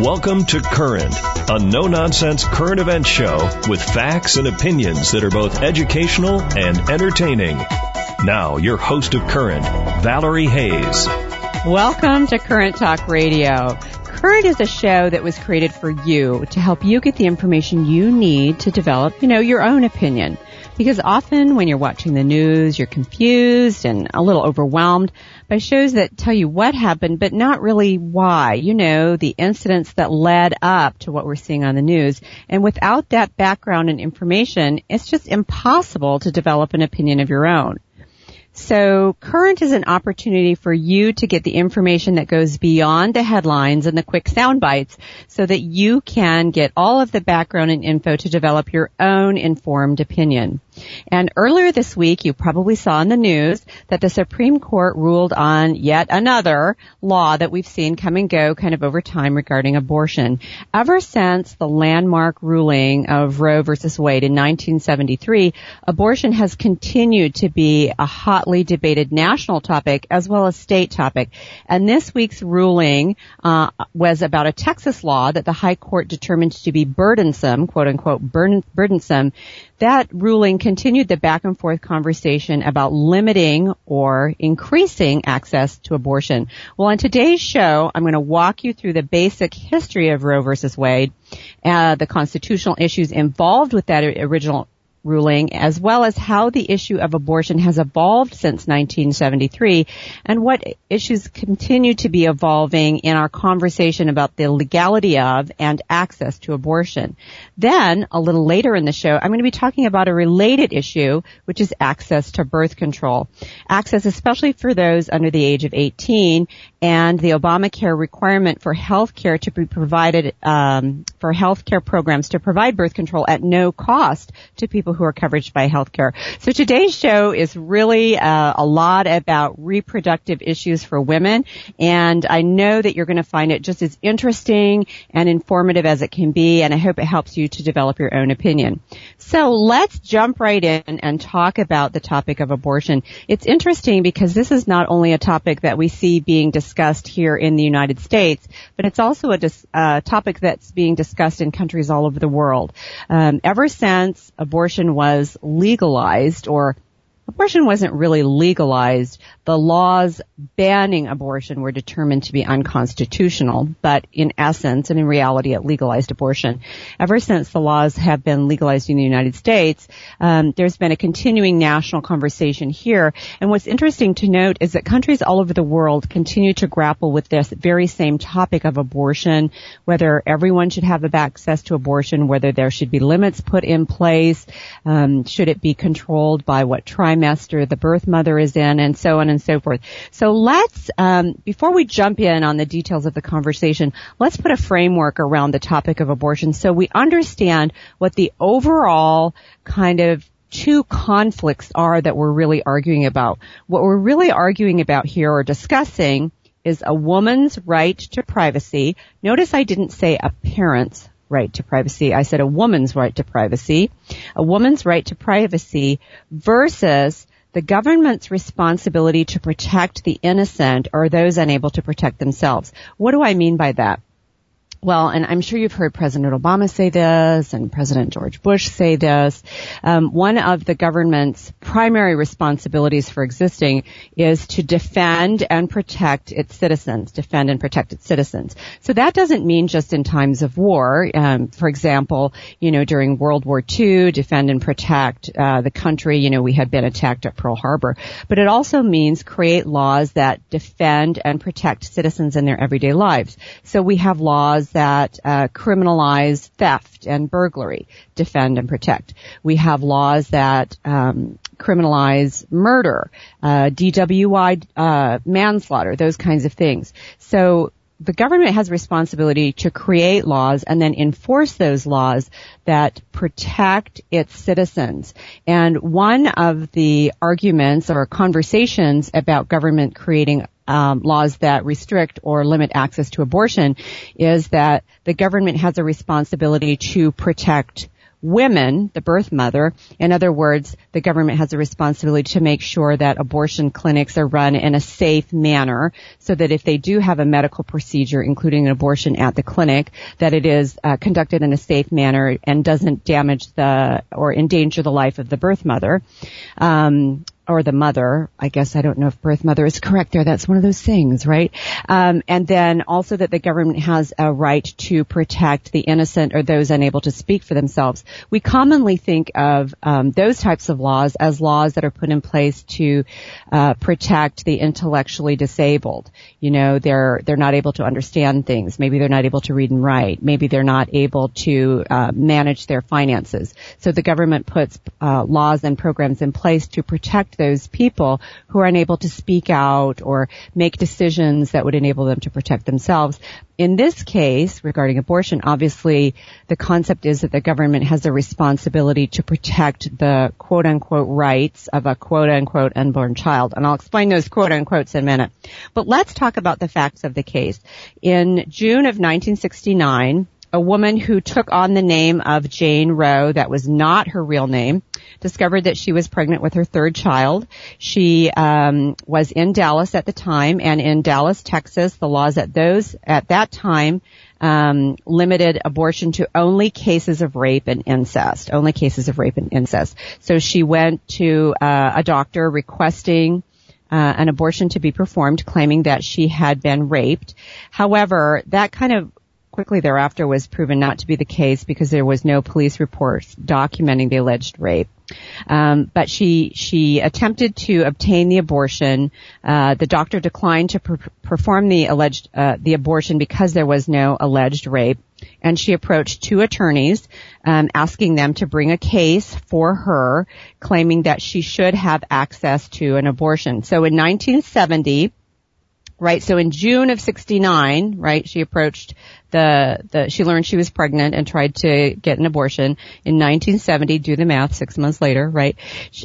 Welcome to Current, a no nonsense current event show with facts and opinions that are both educational and entertaining. Now, your host of Current, Valerie Hayes. Welcome to Current Talk Radio. Current is a show that was created for you to help you get the information you need to develop, you know, your own opinion. Because often when you're watching the news, you're confused and a little overwhelmed by shows that tell you what happened, but not really why. You know, the incidents that led up to what we're seeing on the news. And without that background and information, it's just impossible to develop an opinion of your own. So current is an opportunity for you to get the information that goes beyond the headlines and the quick sound bites so that you can get all of the background and info to develop your own informed opinion. And earlier this week, you probably saw in the news that the Supreme Court ruled on yet another law that we've seen come and go kind of over time regarding abortion. Ever since the landmark ruling of Roe versus Wade in 1973, abortion has continued to be a hotly debated national topic as well as state topic. And this week's ruling uh, was about a Texas law that the High Court determined to be burdensome, quote unquote, burdensome, that ruling continued the back and forth conversation about limiting or increasing access to abortion. Well, on today's show, I'm going to walk you through the basic history of Roe versus Wade, uh, the constitutional issues involved with that original ruling, as well as how the issue of abortion has evolved since 1973 and what issues continue to be evolving in our conversation about the legality of and access to abortion. Then, a little later in the show, I'm going to be talking about a related issue, which is access to birth control. Access especially for those under the age of 18 and the Obamacare requirement for health care to be provided, um, for health care programs to provide birth control at no cost to people who are covered by healthcare. So today's show is really uh, a lot about reproductive issues for women, and I know that you're going to find it just as interesting and informative as it can be, and I hope it helps you to develop your own opinion. So let's jump right in and talk about the topic of abortion. It's interesting because this is not only a topic that we see being discussed here in the United States, but it's also a dis- uh, topic that's being discussed in countries all over the world. Um, ever since abortion was legalized or abortion wasn't really legalized. The laws banning abortion were determined to be unconstitutional, but in essence and in reality it legalized abortion. Ever since the laws have been legalized in the United States, um, there's been a continuing national conversation here. And what's interesting to note is that countries all over the world continue to grapple with this very same topic of abortion, whether everyone should have access to abortion, whether there should be limits put in place, um, should it be controlled by what trimester the birth mother is in, and so on and so forth. So let's, um, before we jump in on the details of the conversation, let's put a framework around the topic of abortion so we understand what the overall kind of two conflicts are that we're really arguing about. What we're really arguing about here or discussing is a woman's right to privacy. Notice I didn't say a parent's right to privacy. I said a woman's right to privacy. A woman's right to privacy versus the government's responsibility to protect the innocent or those unable to protect themselves. What do I mean by that? Well, and I'm sure you've heard President Obama say this and President George Bush say this. Um, one of the government's primary responsibilities for existing is to defend and protect its citizens, defend and protect its citizens. So that doesn't mean just in times of war. Um, for example, you know, during World War II, defend and protect uh, the country. You know, we had been attacked at Pearl Harbor, but it also means create laws that defend and protect citizens in their everyday lives. So we have laws that uh, criminalize theft and burglary, defend and protect. We have laws that um, criminalize murder, uh, DWI, uh, manslaughter, those kinds of things. So the government has responsibility to create laws and then enforce those laws that protect its citizens. And one of the arguments or conversations about government creating um, laws that restrict or limit access to abortion is that the government has a responsibility to protect women, the birth mother. In other words, the government has a responsibility to make sure that abortion clinics are run in a safe manner so that if they do have a medical procedure, including an abortion at the clinic, that it is uh, conducted in a safe manner and doesn't damage the or endanger the life of the birth mother. Um, or the mother. I guess I don't know if birth mother is correct there. That's one of those things, right? Um, and then also that the government has a right to protect the innocent or those unable to speak for themselves. We commonly think of um, those types of laws as laws that are put in place to uh, protect the intellectually disabled. You know, they're they're not able to understand things. Maybe they're not able to read and write. Maybe they're not able to uh, manage their finances. So the government puts uh, laws and programs in place to protect those people who are unable to speak out or make decisions that would enable them to protect themselves. In this case, regarding abortion, obviously the concept is that the government has a responsibility to protect the quote unquote rights of a quote unquote unborn child. And I'll explain those quote unquotes in a minute. But let's talk about the facts of the case. In June of 1969, a woman who took on the name of Jane Roe, that was not her real name, discovered that she was pregnant with her third child. She um, was in Dallas at the time, and in Dallas, Texas, the laws at those at that time um, limited abortion to only cases of rape and incest, only cases of rape and incest. So she went to uh, a doctor requesting uh, an abortion to be performed, claiming that she had been raped. However, that kind of quickly thereafter was proven not to be the case because there was no police report documenting the alleged rape. Um, but she she attempted to obtain the abortion. Uh, the doctor declined to per- perform the alleged uh, the abortion because there was no alleged rape, and she approached two attorneys, um, asking them to bring a case for her, claiming that she should have access to an abortion. So in 1970 right? So in June of 69, right, she approached the, the, she learned she was pregnant and tried to get an abortion. In 1970, do the math, six months later, right,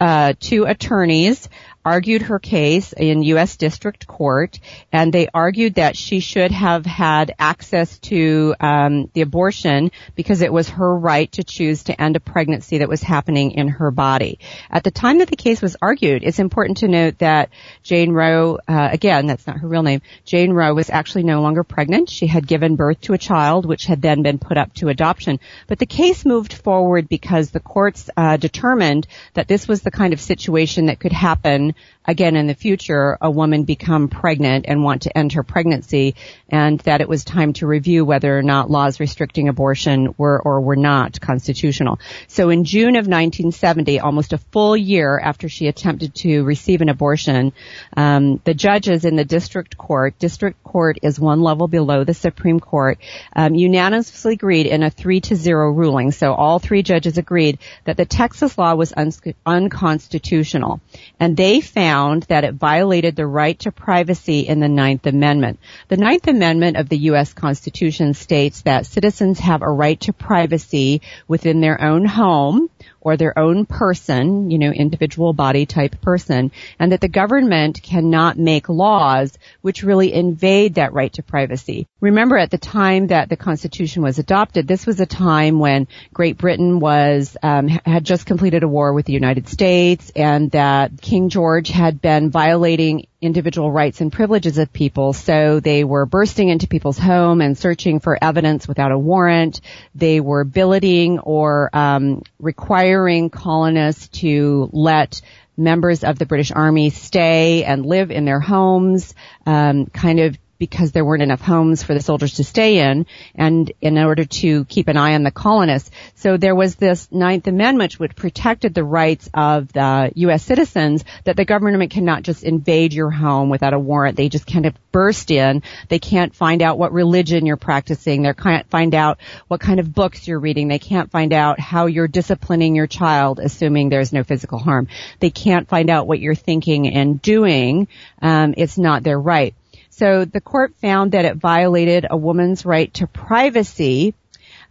uh, two attorneys argued her case in U.S. District Court, and they argued that she should have had access to um, the abortion because it was her right to choose to end a pregnancy that was happening in her body. At the time that the case was argued, it's important to note that Jane Roe, uh, again, that's not her real name, Jane Roe was actually no longer pregnant. She had given birth to a child, which had then been put up to adoption. But the case moved forward because the courts uh, determined that this was the kind of situation that could happen again in the future a woman become pregnant and want to end her pregnancy and that it was time to review whether or not laws restricting abortion were or were not constitutional. So in June of 1970, almost a full year after she attempted to receive an abortion, um, the judges in the district court, district court is one level below the Supreme Court, um, unanimously agreed in a three to zero ruling. So all three judges agreed that the Texas law was un- unconstitutional, and they found that it violated the right to privacy in the Ninth Amendment. The Ninth Amendment of the U.S. Constitution states that citizens have a right to privacy within their own home or their own person, you know, individual body type person, and that the government cannot make laws which really invade that right to privacy. Remember at the time that the Constitution was adopted, this was a time when Great Britain was, um, had just completed a war with the United States and that King George had been violating individual rights and privileges of people. So they were bursting into people's home and searching for evidence without a warrant. They were billeting or um, requiring colonists to let members of the British Army stay and live in their homes, um, kind of because there weren't enough homes for the soldiers to stay in and in order to keep an eye on the colonists. So there was this Ninth Amendment which protected the rights of the U.S. citizens that the government cannot just invade your home without a warrant. They just kind of burst in. They can't find out what religion you're practicing. They can't find out what kind of books you're reading. They can't find out how you're disciplining your child, assuming there's no physical harm. They can't find out what you're thinking and doing. Um, it's not their right. So the court found that it violated a woman's right to privacy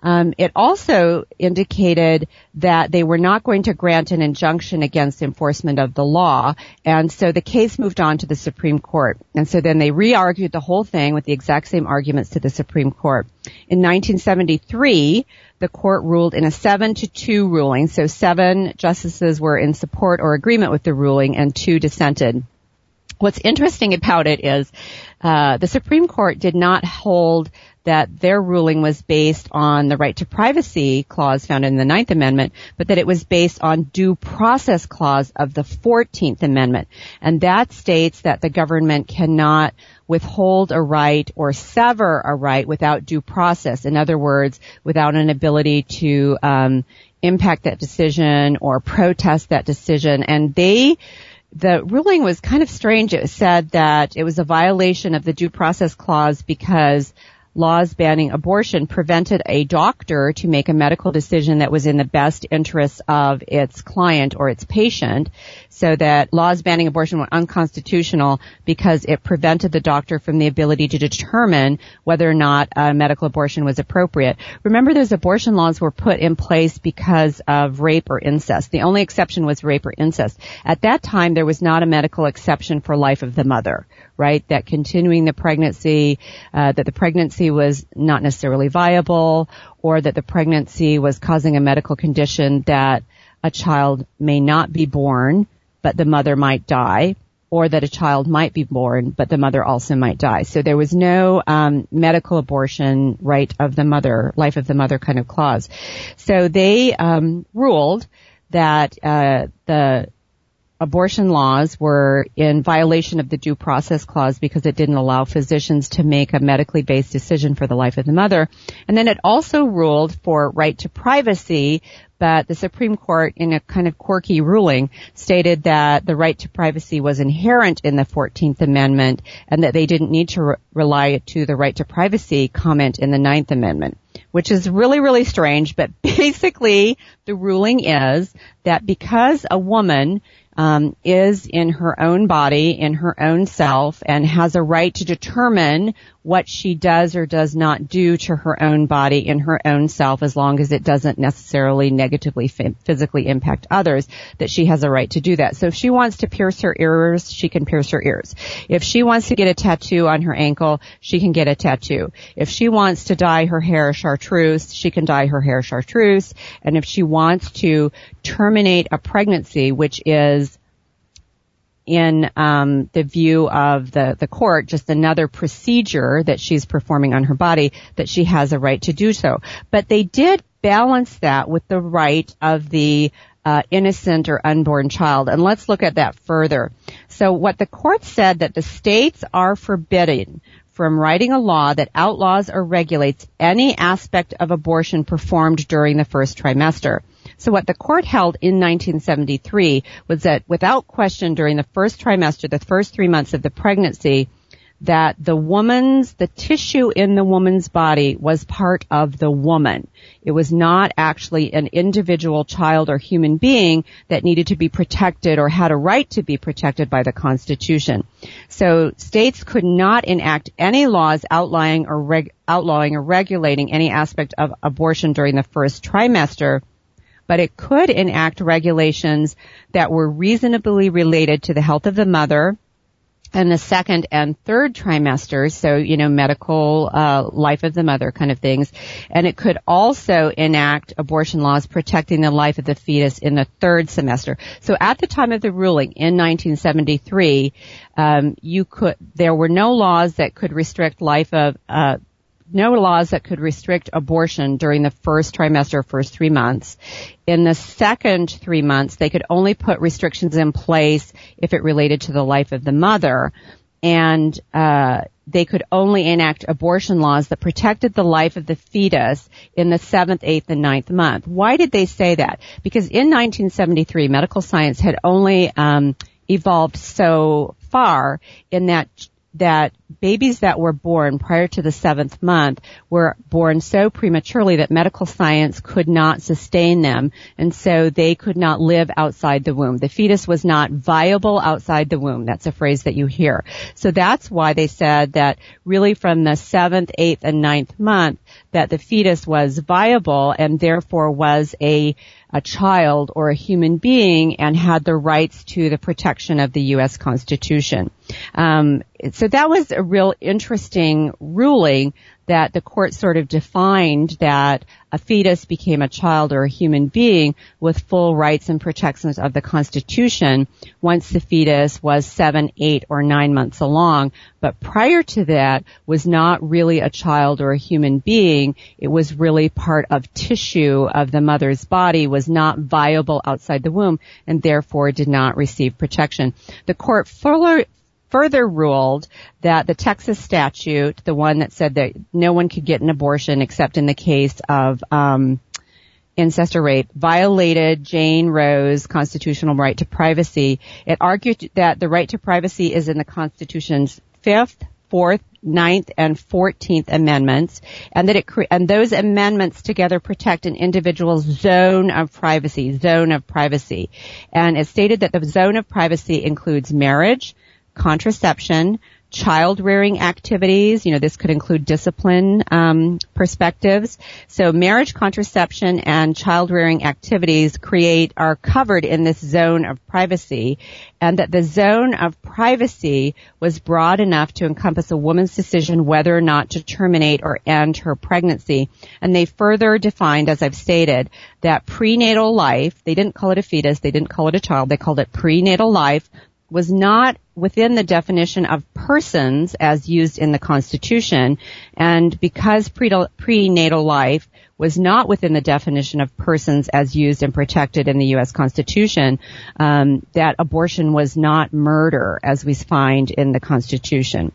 Um, it also indicated that they were not going to grant an injunction against enforcement of the law, and so the case moved on to the Supreme Court. And so then they re-argued the whole thing with the exact same arguments to the Supreme Court. In 1973, the court ruled in a seven to two ruling. So seven justices were in support or agreement with the ruling and two dissented. What's interesting about it is uh, the Supreme Court did not hold that their ruling was based on the right to privacy clause found in the Ninth Amendment, but that it was based on due process clause of the 14th Amendment. And that states that the government cannot withhold a right or sever a right without due process. In other words, without an ability to um, impact that decision or protest that decision. And they the ruling was kind of strange. It said that it was a violation of the due process clause because laws banning abortion prevented a doctor to make a medical decision that was in the best interest of its client or its patient so that laws banning abortion were unconstitutional because it prevented the doctor from the ability to determine whether or not a medical abortion was appropriate. Remember those abortion laws were put in place because of rape or incest. The only exception was rape or incest. At that time there was not a medical exception for life of the mother, right? That continuing the pregnancy, uh, that the pregnancy was not necessarily viable or that the pregnancy was causing a medical condition that a child may not be born but the mother might die, or that a child might be born, but the mother also might die. So there was no um, medical abortion right of the mother, life of the mother kind of clause. So they um, ruled that uh, the abortion laws were in violation of the due process clause because it didn't allow physicians to make a medically based decision for the life of the mother. And then it also ruled for right to privacy but the Supreme Court, in a kind of quirky ruling, stated that the right to privacy was inherent in the 14th Amendment and that they didn't need to re- rely to the right to privacy comment in the Ninth Amendment, which is really, really strange. But basically, the ruling is that because a woman um, is in her own body, in her own self, and has a right to determine what she does or does not do to her own body in her own self as long as it doesn't necessarily negatively physically impact others, that she has a right to do that. So if she wants to pierce her ears, she can pierce her ears. If she wants to get a tattoo on her ankle, she can get a tattoo. If she wants to dye her hair chartreuse, she can dye her hair chartreuse. And if she wants to terminate a pregnancy, which is in um, the view of the the court just another procedure that she's performing on her body that she has a right to do so. But they did balance that with the right of the uh, innocent or unborn child. And let's look at that further. So what the court said that the states are forbidden from writing a law that outlaws or regulates any aspect of abortion performed during the first trimester. So what the court held in 1973 was that without question during the first trimester, the first three months of the pregnancy, that the woman's, the tissue in the woman's body was part of the woman. It was not actually an individual child or human being that needed to be protected or had a right to be protected by the Constitution. So states could not enact any laws outlawing or reg- outlawing or regulating any aspect of abortion during the first trimester but it could enact regulations that were reasonably related to the health of the mother and the second and third trimesters, so, you know, medical, uh, life of the mother kind of things. And it could also enact abortion laws protecting the life of the fetus in the third semester. So at the time of the ruling in 1973, um, you could, there were no laws that could restrict life of, uh, no laws that could restrict abortion during the first trimester, first three months. In the second three months, they could only put restrictions in place if it related to the life of the mother. And uh, they could only enact abortion laws that protected the life of the fetus in the seventh, eighth, and ninth month. Why did they say that? Because in 1973, medical science had only um, evolved so far in that that babies that were born prior to the seventh month were born so prematurely that medical science could not sustain them, and so they could not live outside the womb. The fetus was not viable outside the womb. That's a phrase that you hear. So that's why they said that really from the seventh, eighth, and ninth month that the fetus was viable and therefore was a a child or a human being and had the rights to the protection of the U.S. Constitution. Um, so that was a real interesting ruling that the court sort of defined that a fetus became a child or a human being with full rights and protections of the Constitution once the fetus was seven, eight, or nine months along. But prior to that was not really a child or a human being. It was really part of tissue of the mother's body, was not viable outside the womb, and therefore did not receive protection. The court further ruled that the Texas statute, the one that said that no one could get an abortion except in the case of um, incest or rape, violated Jane Roe's constitutional right to privacy. It argued that the right to privacy is in the Constitution's fifth, fourth, ninth, and fourteenth amendments, and that it cre- and those amendments together protect an individual's zone of privacy, zone of privacy, and it stated that the zone of privacy includes marriage, contraception, child rearing activities. You know, this could include discipline um, perspectives. So marriage, contraception, and child rearing activities create are covered in this zone of privacy, and that the zone of privacy was broad enough to encompass a woman's decision whether or not to terminate or end her pregnancy. And they further defined, as I've stated, that prenatal life. They didn't call it a fetus. They didn't call it a child. They called it prenatal life was not within the definition of persons as used in the Constitution, and because prenatal life was not within the definition of persons as used and protected in the U.S. Constitution, um, that abortion was not murder as we find in the Constitution.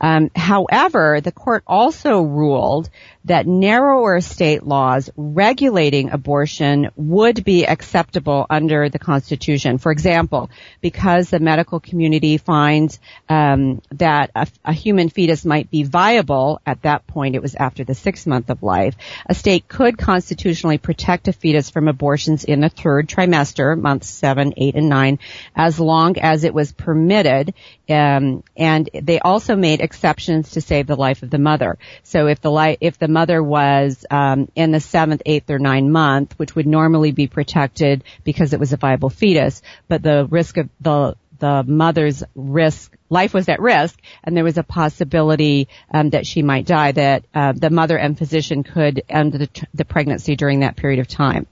Um, however, the court also ruled that narrower state laws regulating abortion would be acceptable under the Constitution. For example, because the medical community finds um, that a, a human fetus might be viable at that point, it was after the sixth month of life, a state could constitutionally protect a fetus from abortions in the third trimester, months seven, eight, and nine, as long as it was permitted. Um, and they also made exceptions to save the life of the mother. So if the li- if the mother was um, in the seventh, eighth, or ninth month, which would normally be protected because it was a viable fetus, but the risk of the the mother's risk life was at risk and there was a possibility um, that she might die that uh, the mother and physician could end the, the pregnancy during that period of time.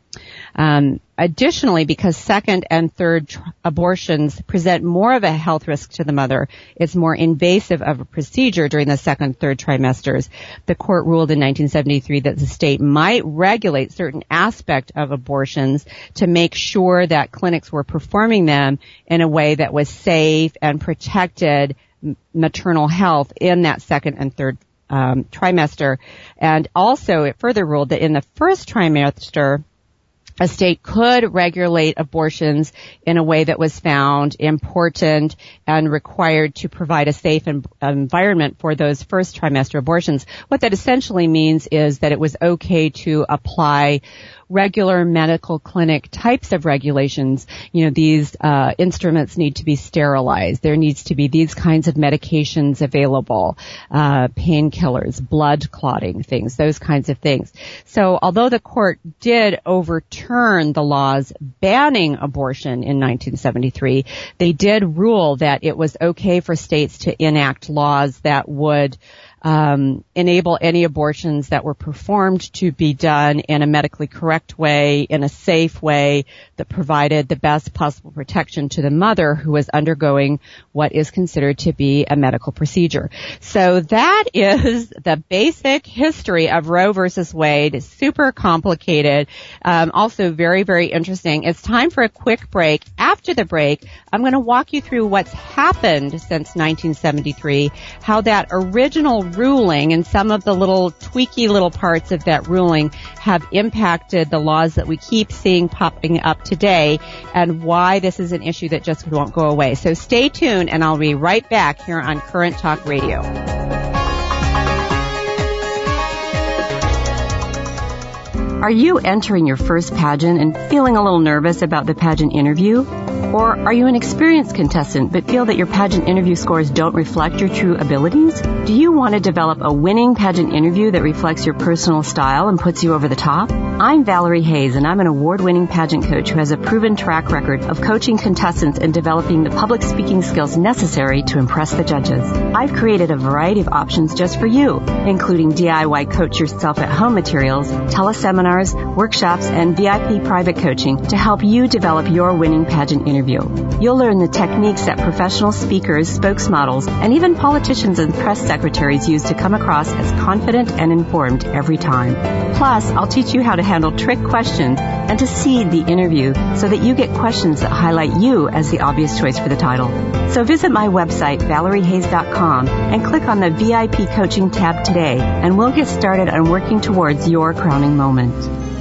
Um, additionally, because second and third tr- abortions present more of a health risk to the mother, it's more invasive of a procedure during the second third trimesters. The court ruled in 1973 that the state might regulate certain aspect of abortions to make sure that clinics were performing them in a way that was safe and protected maternal health in that second and third um, trimester. And also, it further ruled that in the first trimester, a state could regulate abortions in a way that was found important and required to provide a safe environment for those first trimester abortions. What that essentially means is that it was okay to apply regular medical clinic types of regulations, you know, these uh, instruments need to be sterilized. There needs to be these kinds of medications available, uh, painkillers, blood clotting things, those kinds of things. So although the court did overturn the laws banning abortion in 1973, they did rule that it was okay for states to enact laws that would um, enable any abortions that were performed to be done in a medically correct way, in a safe way that provided the best possible protection to the mother who was undergoing what is considered to be a medical procedure. So that is the basic history of Roe versus Wade. Super complicated, um, also very, very interesting. It's time for a quick break. After the break, I'm going to walk you through what's happened since 1973, how that original ruling and some of the little tweaky little parts of that ruling have impacted the laws that we keep seeing popping up today and why this is an issue that just won't go away. So stay tuned and I'll be right back here on Current Talk Radio. Are you entering your first pageant and feeling a little nervous about the pageant interview? Or are you an experienced contestant but feel that your pageant interview scores don't reflect your true abilities? Do you want to develop a winning pageant interview that reflects your personal style and puts you over the top? I'm Valerie Hayes and I'm an award-winning pageant coach who has a proven track record of coaching contestants and developing the public speaking skills necessary to impress the judges. I've created a variety of options just for you, including DIY coach yourself at home materials, teleseminars, workshops, and VIP private coaching to help you develop your winning pageant interview interview. You'll learn the techniques that professional speakers, spokesmodels, and even politicians and press secretaries use to come across as confident and informed every time. Plus, I'll teach you how to handle trick questions and to seed the interview so that you get questions that highlight you as the obvious choice for the title. So visit my website, valeriehayes.com, and click on the VIP coaching tab today, and we'll get started on working towards your crowning moment.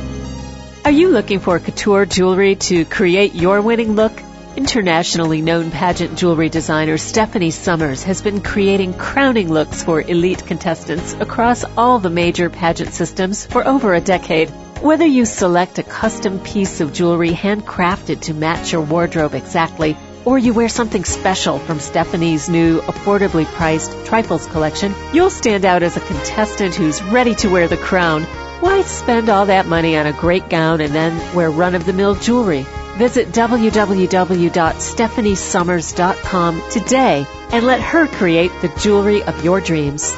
Are you looking for couture jewelry to create your winning look? Internationally known pageant jewelry designer Stephanie Summers has been creating crowning looks for elite contestants across all the major pageant systems for over a decade. Whether you select a custom piece of jewelry handcrafted to match your wardrobe exactly, or you wear something special from Stephanie's new affordably priced Trifles collection, you'll stand out as a contestant who's ready to wear the crown. Why spend all that money on a great gown and then wear run-of-the-mill jewelry? Visit www.stephaniesummers.com today and let her create the jewelry of your dreams.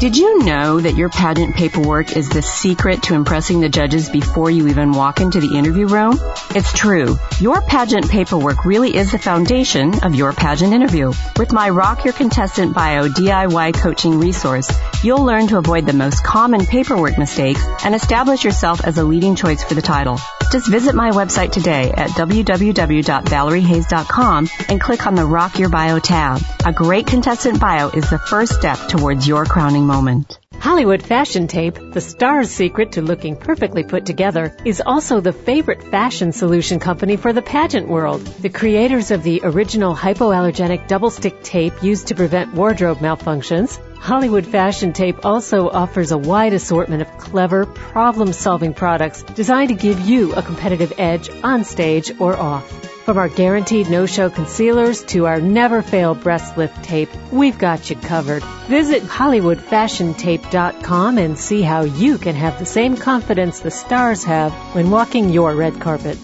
Did you know that your pageant paperwork is the secret to impressing the judges before you even walk into the interview room? It's true. Your pageant paperwork really is the foundation of your pageant interview. With my Rock Your Contestant Bio DIY coaching resource, you'll learn to avoid the most common paperwork mistakes and establish yourself as a leading choice for the title. Just visit my website today at www.valeriehayes.com and click on the Rock Your Bio tab. A great contestant bio is the first step towards your crowning moment. Hollywood Fashion Tape, the star's secret to looking perfectly put together, is also the favorite fashion solution company for the pageant world. The creators of the original hypoallergenic double stick tape used to prevent wardrobe malfunctions, Hollywood Fashion Tape also offers a wide assortment of clever, problem solving products designed to give you a competitive edge on stage or off. From our guaranteed no-show concealers to our never-fail breast lift tape, we've got you covered. Visit HollywoodFashionTape.com and see how you can have the same confidence the stars have when walking your red carpet.